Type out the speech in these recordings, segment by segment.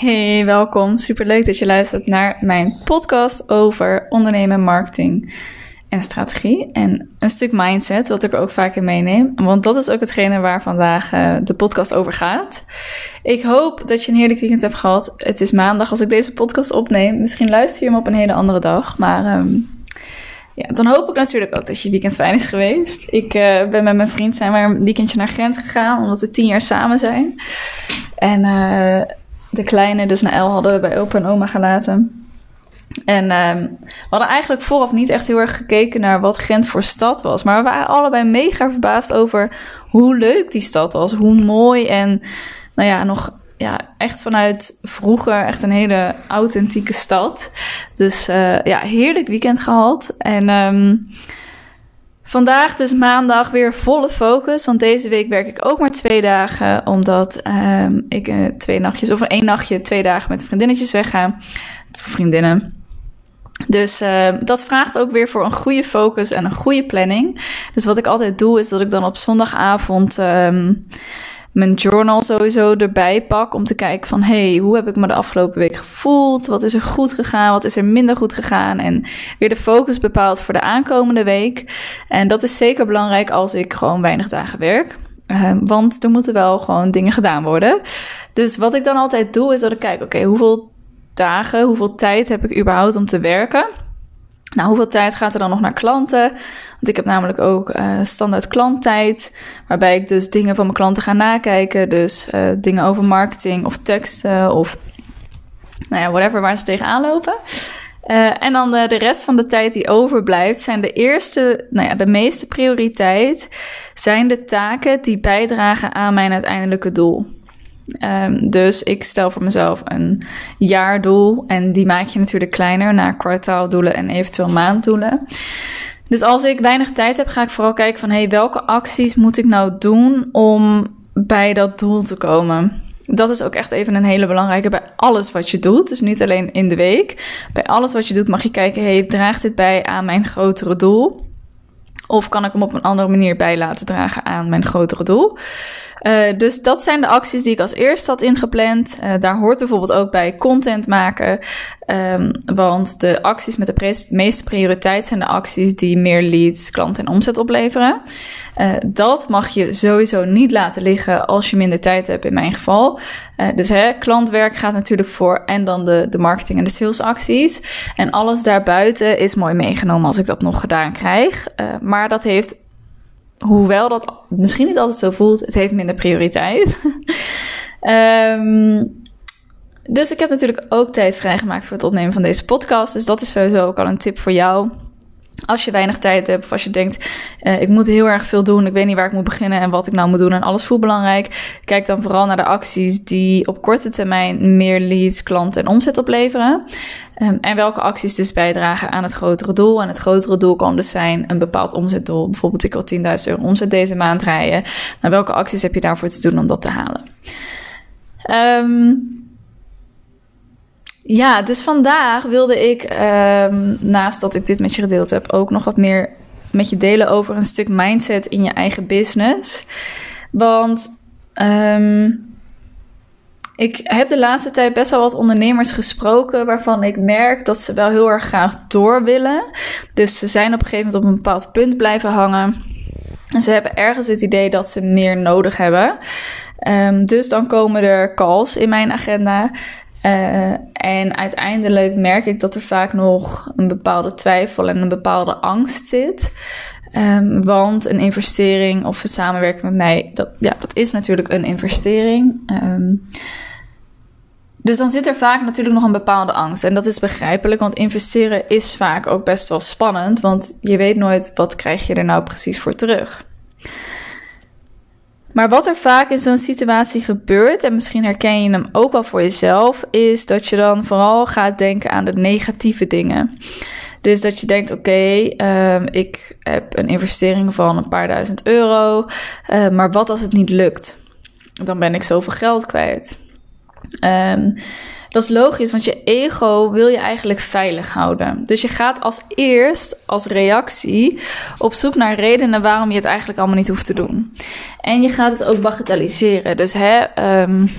Hey, welkom. Superleuk dat je luistert naar mijn podcast over ondernemen, marketing en strategie. En een stuk mindset, wat ik er ook vaak in meeneem. Want dat is ook hetgene waar vandaag uh, de podcast over gaat. Ik hoop dat je een heerlijk weekend hebt gehad. Het is maandag als ik deze podcast opneem. Misschien luister je hem op een hele andere dag. Maar um, ja, dan hoop ik natuurlijk ook dat je weekend fijn is geweest. Ik uh, ben met mijn vriend zijn we een weekendje naar Gent gegaan, omdat we tien jaar samen zijn. En uh, de kleine, dus El hadden we bij opa en oma gelaten. En uh, we hadden eigenlijk vooraf niet echt heel erg gekeken naar wat Gent voor stad was. Maar we waren allebei mega verbaasd over hoe leuk die stad was. Hoe mooi en nou ja, nog ja, echt vanuit vroeger echt een hele authentieke stad. Dus uh, ja, heerlijk weekend gehad. En um, vandaag dus maandag weer volle focus. Want deze week werk ik ook maar twee dagen. Omdat um, ik uh, twee nachtjes of één nachtje twee dagen met vriendinnetjes wegga. Vriendinnen. Dus uh, dat vraagt ook weer voor een goede focus en een goede planning. Dus wat ik altijd doe, is dat ik dan op zondagavond um, mijn journal sowieso erbij pak om te kijken van hey, hoe heb ik me de afgelopen week gevoeld? Wat is er goed gegaan? Wat is er minder goed gegaan? En weer de focus bepaald voor de aankomende week. En dat is zeker belangrijk als ik gewoon weinig dagen werk. Uh, want er moeten wel gewoon dingen gedaan worden. Dus wat ik dan altijd doe, is dat ik kijk, oké, hoeveel dagen, hoeveel tijd heb ik überhaupt om te werken? Nou, hoeveel tijd gaat er dan nog naar klanten? Want ik heb namelijk ook uh, standaard klanttijd, waarbij ik dus dingen van mijn klanten ga nakijken. Dus uh, dingen over marketing of teksten of nou ja, whatever waar ze tegenaan lopen. Uh, en dan de, de, rest van de tijd die overblijft, zijn de eerste, nou ja, de meeste prioriteit, zijn de taken die bijdragen aan mijn uiteindelijke doel. Um, dus ik stel voor mezelf een jaardoel. En die maak je natuurlijk kleiner naar kwartaaldoelen en eventueel maanddoelen. Dus als ik weinig tijd heb, ga ik vooral kijken van hey, welke acties moet ik nou doen om bij dat doel te komen. Dat is ook echt even een hele belangrijke bij alles wat je doet. Dus niet alleen in de week. Bij alles wat je doet mag je kijken, hey, draagt dit bij aan mijn grotere doel? Of kan ik hem op een andere manier bij laten dragen aan mijn grotere doel? Uh, dus dat zijn de acties die ik als eerste had ingepland. Uh, daar hoort bijvoorbeeld ook bij content maken. Um, want de acties met de meeste prioriteit zijn de acties die meer leads, klanten en omzet opleveren. Uh, dat mag je sowieso niet laten liggen als je minder tijd hebt, in mijn geval. dus hè, klantwerk gaat natuurlijk voor en dan de, de marketing en de salesacties. En alles daarbuiten is mooi meegenomen als ik dat nog gedaan krijg. maar dat heeft hoewel dat misschien niet altijd zo voelt, het heeft minder prioriteit. um, dus ik heb natuurlijk ook tijd vrijgemaakt voor het opnemen van deze podcast. Dus dat is sowieso ook al een tip voor jou. Als je weinig tijd hebt of als je denkt, uh, ik moet heel erg veel doen, ik weet niet waar ik moet beginnen en wat ik nou moet doen en alles voelt belangrijk, kijk dan vooral naar de acties die op korte termijn meer leads, klanten en omzet opleveren. Um, en welke acties dus bijdragen aan het grotere doel. En het grotere doel kan dus zijn een bepaald omzetdoel. Bijvoorbeeld ik wil 10.000 euro omzet deze maand rijden. Nou, welke acties heb je daarvoor te doen om dat te halen? Um, ja, dus vandaag wilde ik, um, naast dat ik dit met je gedeeld heb, ook nog wat meer met je delen over een stuk mindset in je eigen business. Want um, ik heb de laatste tijd best wel wat ondernemers gesproken waarvan ik merk dat ze wel heel erg graag door willen. Dus ze zijn op een gegeven moment op een bepaald punt blijven hangen. En ze hebben ergens het idee dat ze meer nodig hebben. Um, dus dan komen er calls in mijn agenda. Uh, en uiteindelijk merk ik dat er vaak nog een bepaalde twijfel en een bepaalde angst zit. Um, want een investering of een samenwerking met mij, dat, ja, dat is natuurlijk een investering. Um, dus dan zit er vaak natuurlijk nog een bepaalde angst. En dat is begrijpelijk, want investeren is vaak ook best wel spannend. Want je weet nooit wat krijg je er nou precies voor terug. Maar wat er vaak in zo'n situatie gebeurt, en misschien herken je hem ook wel voor jezelf, is dat je dan vooral gaat denken aan de negatieve dingen. Dus dat je denkt: oké, um, ik heb een investering van een paar duizend euro, uh, maar wat als het niet lukt? Dan ben ik zoveel geld kwijt. Um, dat is logisch, want je ego wil je eigenlijk veilig houden. Dus je gaat als eerst, als reactie, op zoek naar redenen waarom je het eigenlijk allemaal niet hoeft te doen. En je gaat het ook bagatelliseren. Dus hè, um,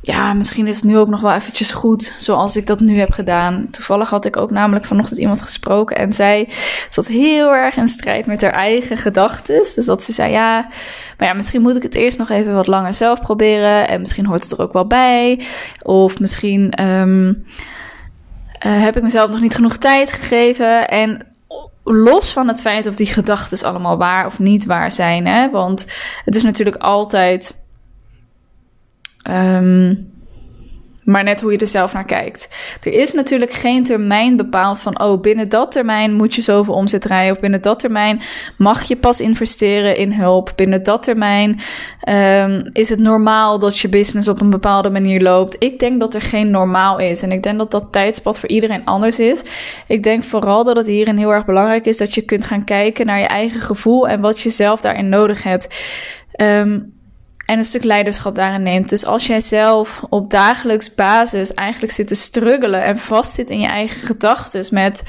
ja, misschien is het nu ook nog wel eventjes goed zoals ik dat nu heb gedaan. Toevallig had ik ook namelijk vanochtend iemand gesproken en zij zat heel erg in strijd met haar eigen gedachten. Dus dat ze zei, ja, maar ja, misschien moet ik het eerst nog even wat langer zelf proberen en misschien hoort het er ook wel bij. Of misschien um, uh, heb ik mezelf nog niet genoeg tijd gegeven en los van het feit of die gedachten allemaal waar of niet waar zijn, hè, want het is natuurlijk altijd Um, maar net hoe je er zelf naar kijkt. Er is natuurlijk geen termijn bepaald van, oh, binnen dat termijn moet je zoveel omzet draaien. Of binnen dat termijn mag je pas investeren in hulp. Binnen dat termijn um, is het normaal dat je business op een bepaalde manier loopt. Ik denk dat er geen normaal is. En ik denk dat dat tijdspad voor iedereen anders is. Ik denk vooral dat het hierin heel erg belangrijk is dat je kunt gaan kijken naar je eigen gevoel en wat je zelf daarin nodig hebt. Um, en een stuk leiderschap daarin neemt. Dus als jij zelf op dagelijks basis eigenlijk zit te struggelen en vastzit in je eigen gedachten met.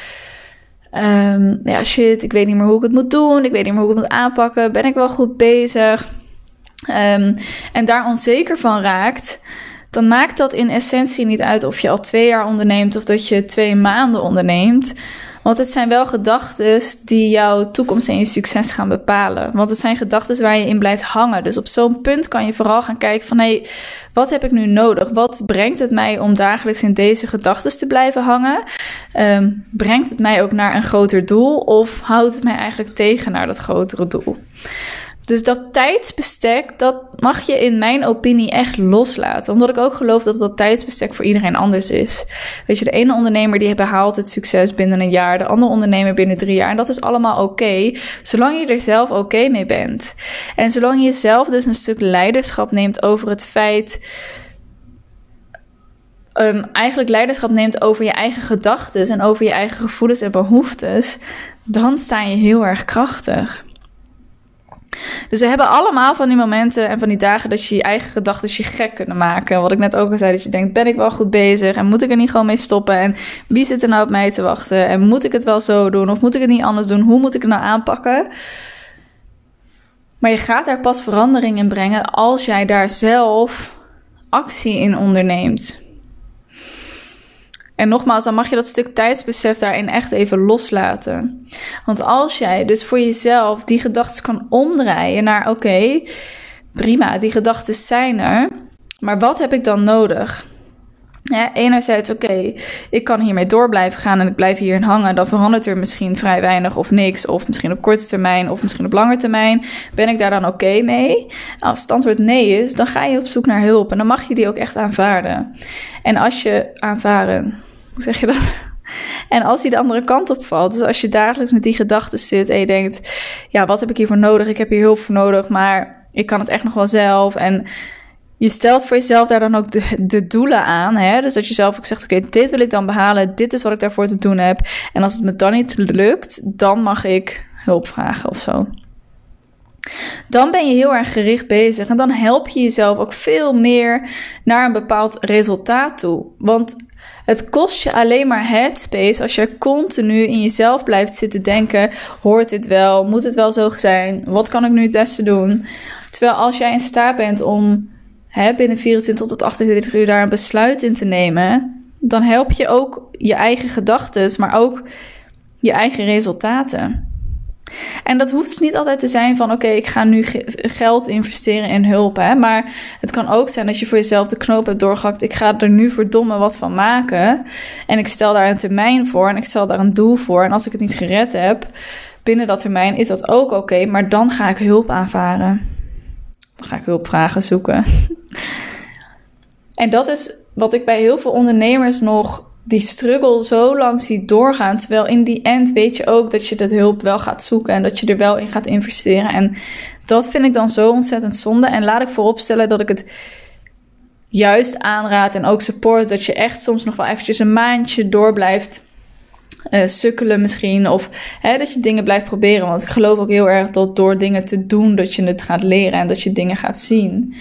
Um, ja, shit, ik weet niet meer hoe ik het moet doen. Ik weet niet meer hoe ik het moet aanpakken. Ben ik wel goed bezig? Um, en daar onzeker van raakt, dan maakt dat in essentie niet uit of je al twee jaar onderneemt of dat je twee maanden onderneemt. Want het zijn wel gedachten die jouw toekomst en je succes gaan bepalen. Want het zijn gedachten waar je in blijft hangen. Dus op zo'n punt kan je vooral gaan kijken van hé, hey, wat heb ik nu nodig? Wat brengt het mij om dagelijks in deze gedachten te blijven hangen? Um, brengt het mij ook naar een groter doel of houdt het mij eigenlijk tegen naar dat grotere doel? Dus dat tijdsbestek, dat mag je in mijn opinie echt loslaten. Omdat ik ook geloof dat dat tijdsbestek voor iedereen anders is. Weet je, de ene ondernemer die behaalt het succes binnen een jaar, de andere ondernemer binnen drie jaar. En dat is allemaal oké, zolang je er zelf oké mee bent. En zolang je zelf dus een stuk leiderschap neemt over het feit. Um, eigenlijk leiderschap neemt over je eigen gedachten en over je eigen gevoelens en behoeftes, dan sta je heel erg krachtig. Dus we hebben allemaal van die momenten en van die dagen dat je je eigen gedachten je gek kunnen maken. Wat ik net ook al zei, dat je denkt, ben ik wel goed bezig? En moet ik er niet gewoon mee stoppen? En wie zit er nou op mij te wachten? En moet ik het wel zo doen? Of moet ik het niet anders doen? Hoe moet ik het nou aanpakken? Maar je gaat daar pas verandering in brengen als jij daar zelf actie in onderneemt. En nogmaals, dan mag je dat stuk tijdsbesef daarin echt even loslaten. Want als jij dus voor jezelf die gedachten kan omdraaien naar: oké, prima, die gedachten zijn er, maar wat heb ik dan nodig? Ja, enerzijds, oké, ik kan hiermee door blijven gaan en ik blijf hierin hangen. Dan verandert er misschien vrij weinig of niks. Of misschien op korte termijn of misschien op lange termijn. Ben ik daar dan oké mee? Als het antwoord nee is, dan ga je op zoek naar hulp. En dan mag je die ook echt aanvaarden. En als je aanvaren, hoe zeg je dat? En als hij de andere kant op valt, dus als je dagelijks met die gedachten zit en je denkt, ja, wat heb ik hiervoor nodig? Ik heb hier hulp voor nodig, maar ik kan het echt nog wel zelf. En je stelt voor jezelf daar dan ook de, doelen aan. Hè? Dus dat je zelf ook zegt, oké, dit wil ik dan behalen, dit is wat ik daarvoor te doen heb. En als het me dan niet lukt, dan mag ik hulp vragen of zo. Dan ben je heel erg gericht bezig en dan help je jezelf ook veel meer naar een bepaald resultaat toe. Want het kost je alleen maar headspace als je continu in jezelf blijft zitten denken: hoort dit wel? Moet het wel zo zijn? Wat kan ik nu het beste doen? Terwijl als jij in staat bent om hè, binnen 24 tot 28 uur daar een besluit in te nemen, dan help je ook je eigen gedachten, maar ook je eigen resultaten. En dat hoeft dus niet altijd te zijn van oké, ik ga nu geld investeren in hulp. Hè? Maar het kan ook zijn dat je voor jezelf de knoop hebt doorgehakt. Ik ga er nu verdomme wat van maken. En ik stel daar een termijn voor en ik stel daar een doel voor. En als ik het niet gered heb binnen dat termijn, is dat ook oké. maar dan ga ik hulp aanvaren. Dan ga ik hulp vragen, zoeken. en dat is wat ik bij heel veel ondernemers nog die struggle zo lang ziet doorgaan. Terwijl in die end weet je ook dat je dat hulp wel gaat zoeken en dat je er wel in gaat investeren. En dat vind ik dan zo ontzettend zonde. En laat ik vooropstellen dat ik het juist aanraad en ook support dat je echt soms nog wel eventjes een maandje door blijft uh, sukkelen misschien. Of hè, dat je dingen blijft proberen. Want ik geloof ook heel erg dat door dingen te doen dat je het gaat leren en dat je dingen gaat zien.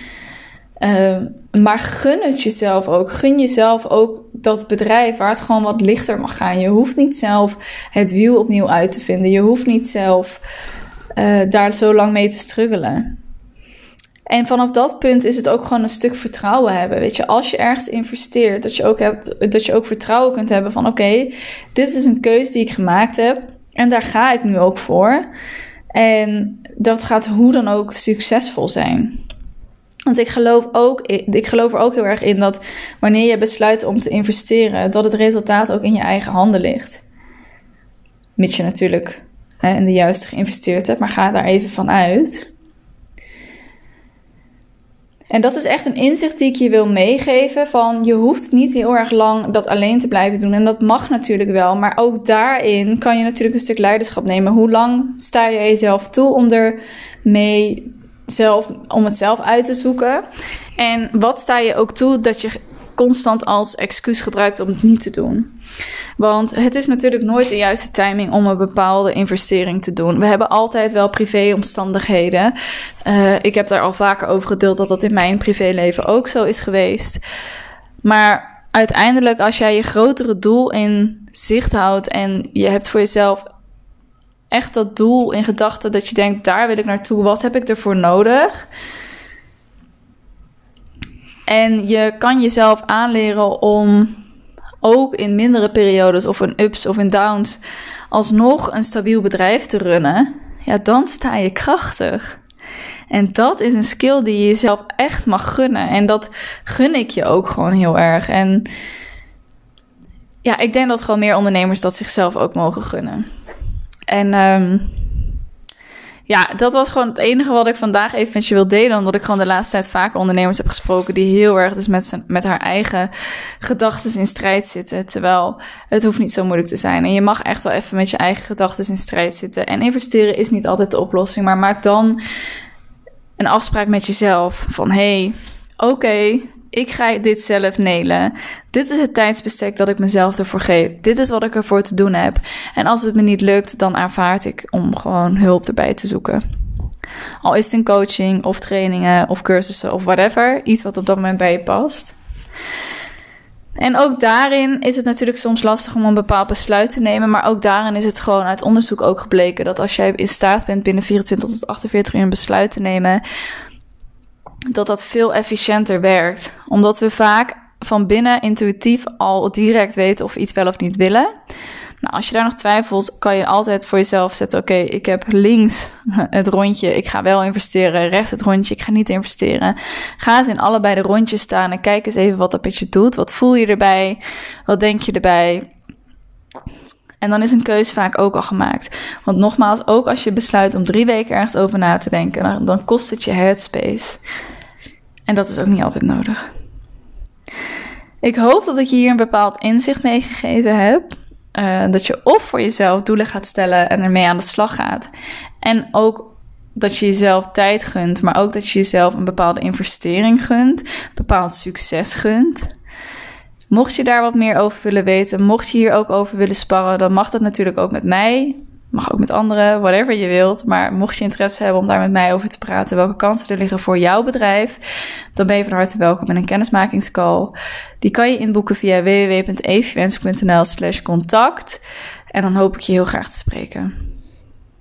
Uh, maar gun het jezelf ook. Gun jezelf ook dat bedrijf waar het gewoon wat lichter mag gaan. Je hoeft niet zelf het wiel opnieuw uit te vinden. Je hoeft niet zelf uh, daar zo lang mee te struggelen. En vanaf dat punt is het ook gewoon een stuk vertrouwen hebben. Weet je, als je ergens investeert, dat je ook, hebt, dat je ook vertrouwen kunt hebben van: oké, dit is een keuze die ik gemaakt heb. En daar ga ik nu ook voor. En dat gaat hoe dan ook succesvol zijn. Want ik geloof, ook, ik geloof er ook heel erg in dat wanneer je besluit om te investeren, dat het resultaat ook in je eigen handen ligt. Mits je natuurlijk hè, in de juiste geïnvesteerd hebt, maar ga daar even van uit. En dat is echt een inzicht die ik je wil meegeven. Van je hoeft niet heel erg lang dat alleen te blijven doen. En dat mag natuurlijk wel. Maar ook daarin kan je natuurlijk een stuk leiderschap nemen. Hoe lang sta je jezelf toe om er mee zelf, om het zelf uit te zoeken? En wat sta je ook toe dat je constant als excuus gebruikt om het niet te doen. Want het is natuurlijk nooit de juiste timing om een bepaalde investering te doen. We hebben altijd wel privéomstandigheden. Uh, ik heb daar al vaker over gedeeld dat dat in mijn privéleven ook zo is geweest. Maar uiteindelijk, als jij je grotere doel in zicht houdt en je hebt voor jezelf echt dat doel in gedachten dat je denkt, daar wil ik naartoe, wat heb ik ervoor nodig? En je kan jezelf aanleren om ook in mindere periodes of in ups of in downs alsnog een stabiel bedrijf te runnen. Ja, dan sta je krachtig. En dat is een skill die je jezelf echt mag gunnen. En dat gun ik je ook gewoon heel erg. En ja, ik denk dat gewoon meer ondernemers dat zichzelf ook mogen gunnen. En um, ja, dat was gewoon het enige wat ik vandaag even met je wil delen. Omdat ik gewoon de laatste tijd vaker ondernemers heb gesproken die heel erg dus met, zijn, met haar eigen gedachten in strijd zitten. Terwijl het hoeft niet zo moeilijk te zijn. En je mag echt wel even met je eigen gedachten in strijd zitten. En investeren is niet altijd de oplossing. Maar maak dan een afspraak met jezelf van hey, oké, ik ga dit zelf nelen. Dit is het tijdsbestek dat ik mezelf ervoor geef. Dit is wat ik ervoor te doen heb. En als het me niet lukt, dan aanvaard ik om gewoon hulp erbij te zoeken. Al is het een coaching of trainingen of cursussen of whatever. Iets wat op dat moment bij je past. En ook daarin is het natuurlijk soms lastig om een bepaald besluit te nemen. Maar ook daarin is het gewoon uit onderzoek ook gebleken dat als jij in staat bent binnen 24 tot 48 uur een besluit te nemen, dat dat veel efficiënter werkt. Omdat we vaak van binnen intuïtief al direct weten of we iets wel of niet willen. Nou, als je daar nog twijfelt, kan je altijd voor jezelf zetten: oké, ik heb links het rondje, ik ga wel investeren. Rechts het rondje, ik ga niet investeren. Ga eens in allebei de rondjes staan en kijk eens even wat dat met je doet. Wat voel je erbij? Wat denk je erbij? En dan is een keuze vaak ook al gemaakt. Want nogmaals, ook als je besluit om drie weken ergens over na te denken, dan, dan kost het je headspace. En dat is ook niet altijd nodig. Ik hoop dat ik je hier een bepaald inzicht meegegeven heb. Uh, dat je of voor jezelf doelen gaat stellen en ermee aan de slag gaat. En ook dat je jezelf tijd gunt, maar ook dat je jezelf een bepaalde investering gunt, bepaald succes gunt. Mocht je daar wat meer over willen weten, mocht je hier ook over willen sparren, dan mag dat natuurlijk ook met mij. Mag ook met anderen, whatever je wilt. Maar mocht je interesse hebben om daar met mij over te praten, welke kansen er liggen voor jouw bedrijf, dan ben je van harte welkom in een kennismakingscall. Die kan je inboeken via www.evenwensnl slash contact. En dan hoop ik je heel graag te spreken.